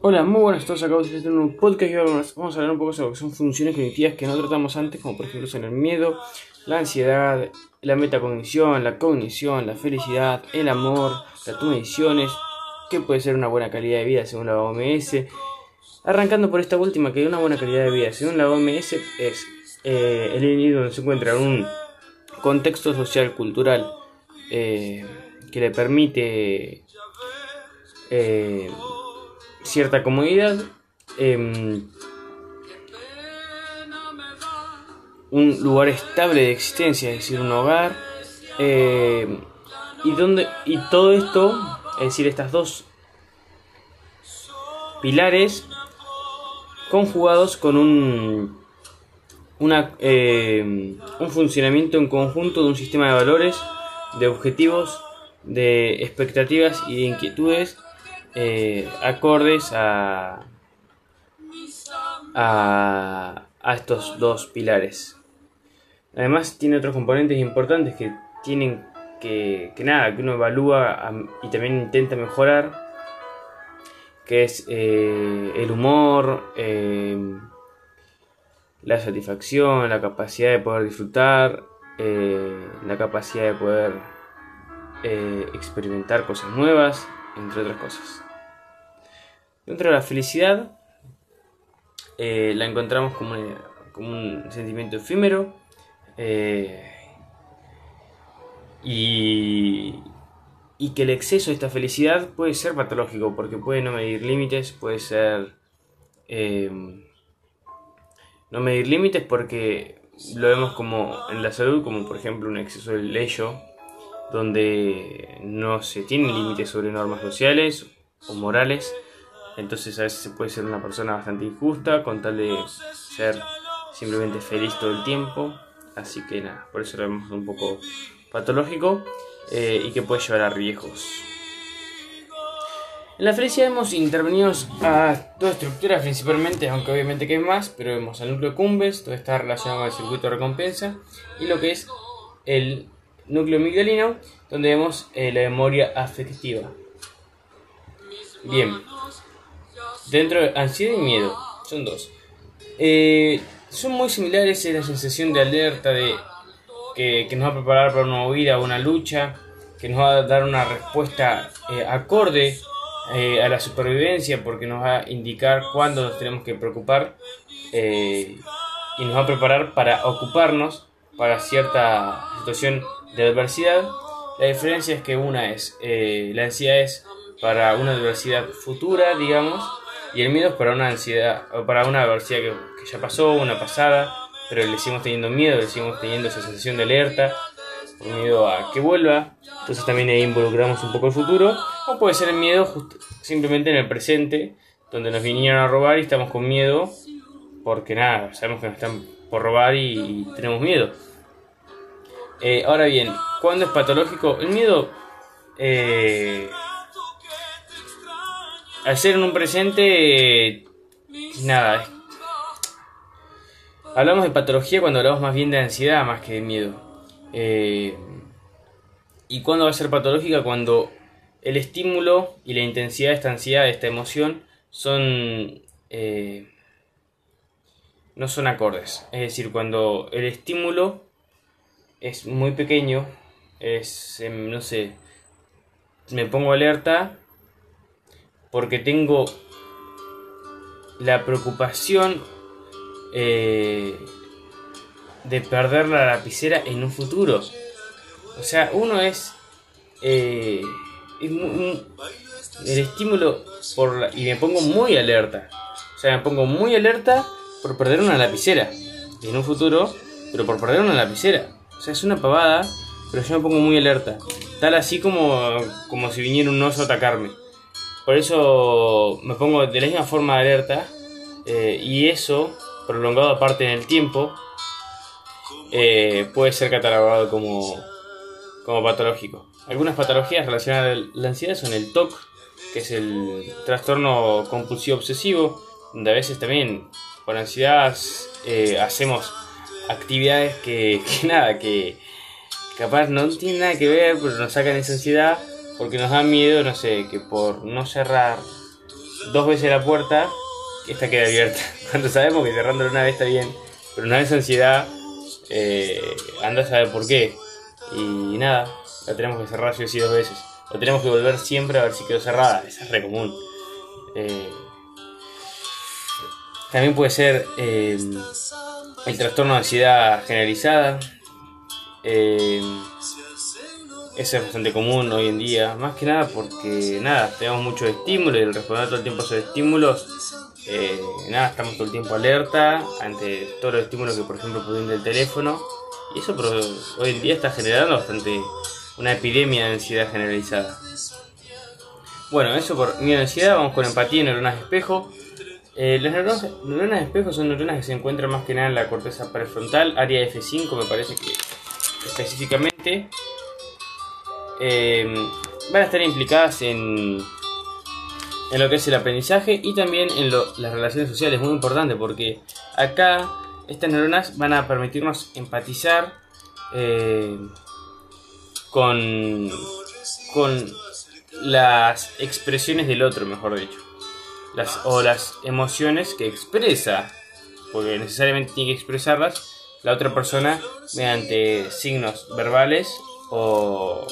Hola, muy buenas a todos, acabamos de hacer un podcast y vamos a hablar un poco sobre lo que son funciones cognitivas que no tratamos antes, como por ejemplo son el miedo, la ansiedad, la metacognición, la cognición, la felicidad, el amor, las mediciones, qué puede ser una buena calidad de vida según la OMS. Arrancando por esta última, que una buena calidad de vida según la OMS es eh, el individuo donde se encuentra en un contexto social, cultural, eh, que le permite eh, cierta comodidad, em, un lugar estable de existencia, es decir, un hogar, em, y, donde, y todo esto, es decir, estas dos pilares conjugados con un, una, em, un funcionamiento en conjunto de un sistema de valores, de objetivos, de expectativas y de inquietudes eh, acordes a, a, estos dos pilares. Además tiene otros componentes importantes que tienen que, que nada, que uno evalúa y también intenta mejorar, que es eh, el humor, eh, la satisfacción, la capacidad de poder disfrutar, la capacidad de poder experimentar cosas nuevas, entre otras cosas. Dentro de la felicidad, eh, la encontramos como, un sentimiento efímero eh, y, que el exceso de esta felicidad puede ser patológico porque puede no medir límites, puede ser... Eh, no medir límites porque lo vemos como en la salud, como por ejemplo un exceso de leyo donde no se tienen límites sobre normas sociales o morales. Entonces a veces se puede ser una persona bastante injusta con tal de ser simplemente feliz todo el tiempo. Así que nada, por eso lo vemos un poco patológico eh, y que puede llevar a riesgos. En la felicidad hemos intervenido a toda estructura principalmente, aunque obviamente que hay más, pero vemos al núcleo cumbes, todo está relacionado con el circuito de recompensa, y lo que es el núcleo migdalino, donde vemos eh, la memoria afectiva. Bien, dentro de ansiedad y miedo, son dos. Eh, son muy similares en la sensación de alerta de que, nos va a preparar para una o una lucha, que nos va a dar una respuesta eh, acorde a la supervivencia porque nos va a indicar cuándo nos tenemos que preocupar y nos va a preparar para ocuparnos para cierta situación de adversidad. La diferencia es que una es, eh, la ansiedad es para una adversidad futura, digamos, y el miedo es para una ansiedad, o para una adversidad que, ya pasó, una pasada, pero le seguimos teniendo miedo, le seguimos teniendo esa sensación de alerta, por miedo a que vuelva, entonces también ahí involucramos un poco el futuro, o puede ser el miedo simplemente en el presente, donde nos vinieron a robar y estamos con miedo, porque nada, sabemos que nos están por robar y tenemos miedo. Eh, ahora bien, ¿cuándo es patológico? El miedo, eh, ser en un presente, nada. Hablamos de patología cuando hablamos más bien de ansiedad más que de miedo. Eh, ¿Y cuándo va a ser patológica? Cuando el estímulo y la intensidad de esta ansiedad, de esta emoción, son... no son acordes. Es decir, cuando el estímulo es muy pequeño, es, em, no sé, me pongo alerta porque tengo la preocupación eh, de perder la lapicera en un futuro. O sea, uno es, eh, el estímulo por y me pongo muy alerta. O sea, me pongo muy alerta por perder una lapicera en un futuro, pero por perder una lapicera. O sea, es una pavada, pero yo me pongo muy alerta. Tal así como, como si viniera un oso a atacarme. Por eso me pongo de la misma forma de alerta. Eh, y eso, prolongado aparte en el tiempo, eh, puede ser catalogado como, como patológico. Algunas patologías relacionadas a la ansiedad son el TOC, que es el trastorno compulsivo obsesivo, donde a veces también por ansiedad eh, hacemos actividades que, nada, que capaz no tienen nada que ver, pero nos sacan esa ansiedad porque nos da miedo, no sé, que por no cerrar dos veces la puerta, esta queda abierta. Cuando sabemos que cerrándola una vez está bien, pero una vez ansiedad, eh, anda a saber por qué. Y nada, la tenemos que cerrar sí o sí dos veces. O tenemos que volver siempre a ver si quedó cerrada. Esa es re común. Eh, también puede ser eh, el trastorno de ansiedad generalizada. Eh, eso es bastante común hoy en día, más que nada porque nada, tenemos mucho estímulo y el responder todo el tiempo a esos estímulos, eh, nada, estamos todo el tiempo alerta ante todos los estímulos que por ejemplo pueden del teléfono y eso pero, hoy en día está generando bastante una epidemia de ansiedad generalizada. Bueno, eso por mi ansiedad, vamos con empatía y neuronas de espejo. Eh, las neuronas, neuronas espejo son neuronas que se encuentran más que nada en la corteza prefrontal, área F5 me parece que específicamente. Eh, van a estar implicadas en, en lo que es el aprendizaje y también en las relaciones sociales, muy importante porque acá estas neuronas van a permitirnos empatizar eh, con, con las expresiones del otro, mejor dicho. Las, o las emociones que expresa, porque necesariamente tiene que expresarlas la otra persona mediante signos verbales o,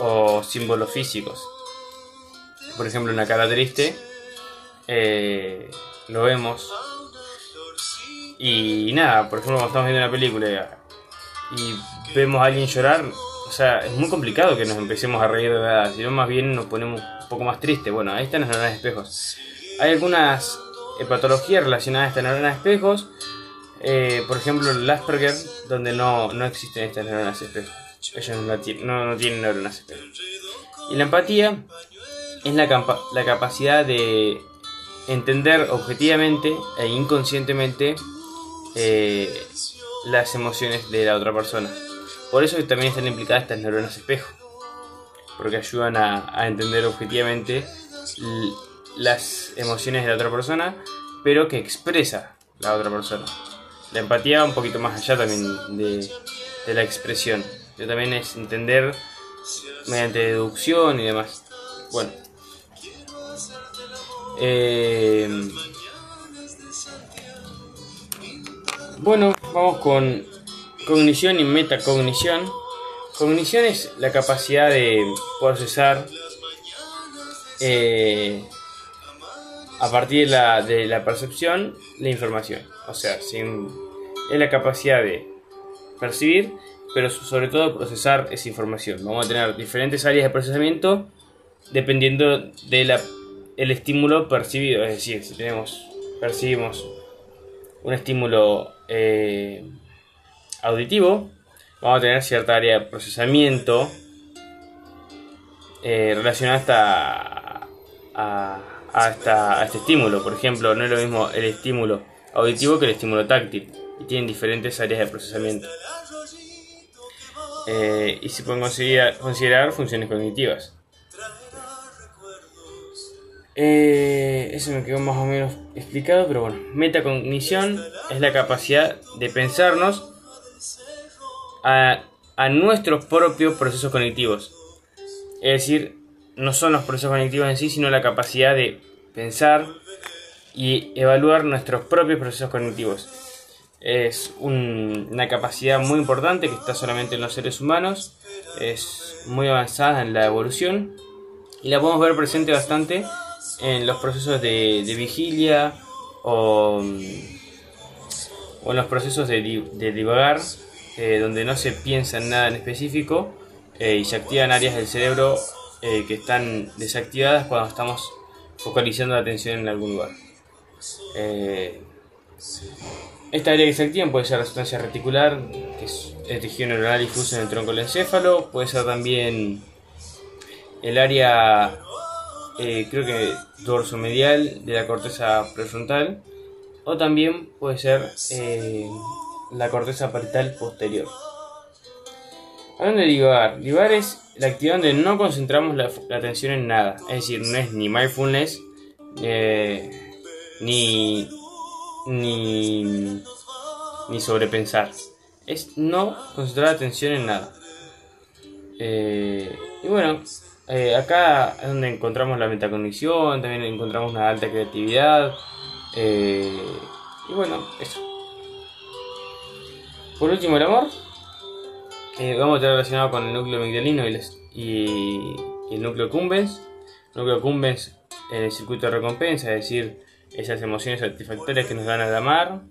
o símbolos físicos. Por ejemplo, una cara triste eh, lo vemos y nada, por ejemplo, cuando estamos viendo una película y vemos a alguien llorar, o sea, es muy complicado que nos empecemos a reír de nada, sino más bien nos ponemos un poco más tristes. Bueno, ahí están las neuronas de espejos. Hay algunas patologías relacionadas a estas neuronas espejos, eh, por ejemplo, el Asperger, donde no, no existen estas neuronas de espejos. Ellos no, no, tienen neuronas de espejos. Y la empatía es la, la capacidad de entender objetivamente e inconscientemente eh, las emociones de la otra persona. Por eso también están implicadas estas neuronas espejo, porque ayudan a, entender objetivamente las emociones de la otra persona, pero que expresa la otra persona. La empatía va un poquito más allá también de, la expresión. También es entender mediante deducción y demás. Bueno. Eh, bueno, vamos con Cognición y metacognición. Cognición es la capacidad de procesar eh, a partir de la, percepción la información. O sea, es la capacidad de percibir, pero sobre todo procesar esa información. Vamos a tener diferentes áreas de procesamiento dependiendo del el estímulo percibido. Es decir, si tenemos, percibimos un estímulo eh, auditivo, vamos a tener cierta área de procesamiento eh, relacionada hasta a, este estímulo. Por ejemplo, no es lo mismo el estímulo auditivo que el estímulo táctil y tienen diferentes áreas de procesamiento. Eh, y se pueden considerar, funciones cognitivas. Eh, eso me quedó más o menos explicado, pero bueno, metacognición es la capacidad de pensarnos a, nuestros propios procesos cognitivos. Es decir, no son los procesos cognitivos en sí, sino la capacidad de pensar y evaluar nuestros propios procesos cognitivos. Es una capacidad muy importante que está solamente en los seres humanos, es muy avanzada en la evolución y la podemos ver presente bastante en los procesos de, vigilia o, o, en los procesos de, de divagar eh, donde no se piensa en nada en específico eh, y se activan áreas del cerebro eh, que están desactivadas cuando estamos focalizando la atención en algún lugar. Esta área activa puede ser la sustancia reticular, que es el tejido neuronal difuso en el tronco del encéfalo, puede ser también el área, creo que dorso medial de la corteza prefrontal, o también puede ser la corteza parietal posterior. Hablando de divagar, divagar es la actividad donde no concentramos la, atención en nada, es decir, no es ni mindfulness, eh, ni, ni, ni sobrepensar, es no concentrar atención en nada. Eh, y bueno, Eh, acá es donde encontramos la metacognición, también encontramos una alta creatividad. Eh, y bueno, eso. Por último, el amor. Vamos a estar relacionado con el núcleo migdalino y, y, el núcleo cumbens. El núcleo cumbens en el circuito de recompensa, es decir, esas emociones satisfactorias que nos dan al amar.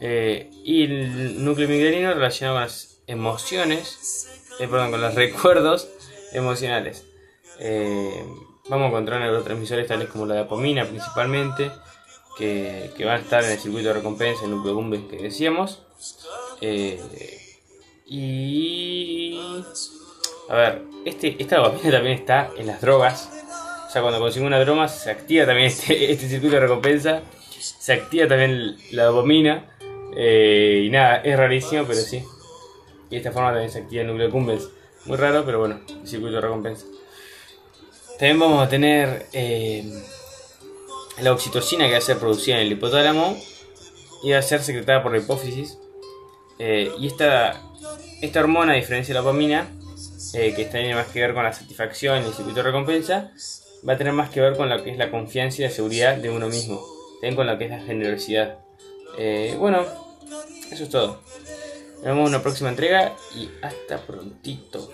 y el núcleo migdalino relacionado con las emociones, perdón, con los recuerdos emocionales. Eh, vamos a encontrar neurotransmisores tales como la dopamina principalmente, que, van a estar en el circuito de recompensa, el núcleo cumbres que decíamos. Eh, y... A ver, este, esta dopamina también está en las drogas. O sea, cuando consigo una droga se activa también este, este circuito de recompensa. Se activa también la dopamina. Eh, y nada, es rarísimo, pero sí. Y de esta forma también se activa el núcleo cumbres. Muy raro, pero bueno, el circuito de recompensa. También vamos a tener eh, la oxitocina que va a ser producida en el hipotálamo y va a ser secretada por la hipófisis. Eh, y esta, esta hormona, a diferencia de la dopamina, que tiene más que ver con la satisfacción y el circuito de recompensa, va a tener más que ver con lo que es la confianza y la seguridad de uno mismo, también con lo que es la generosidad. bueno, eso es todo. Nos vemos en una próxima entrega y hasta prontito.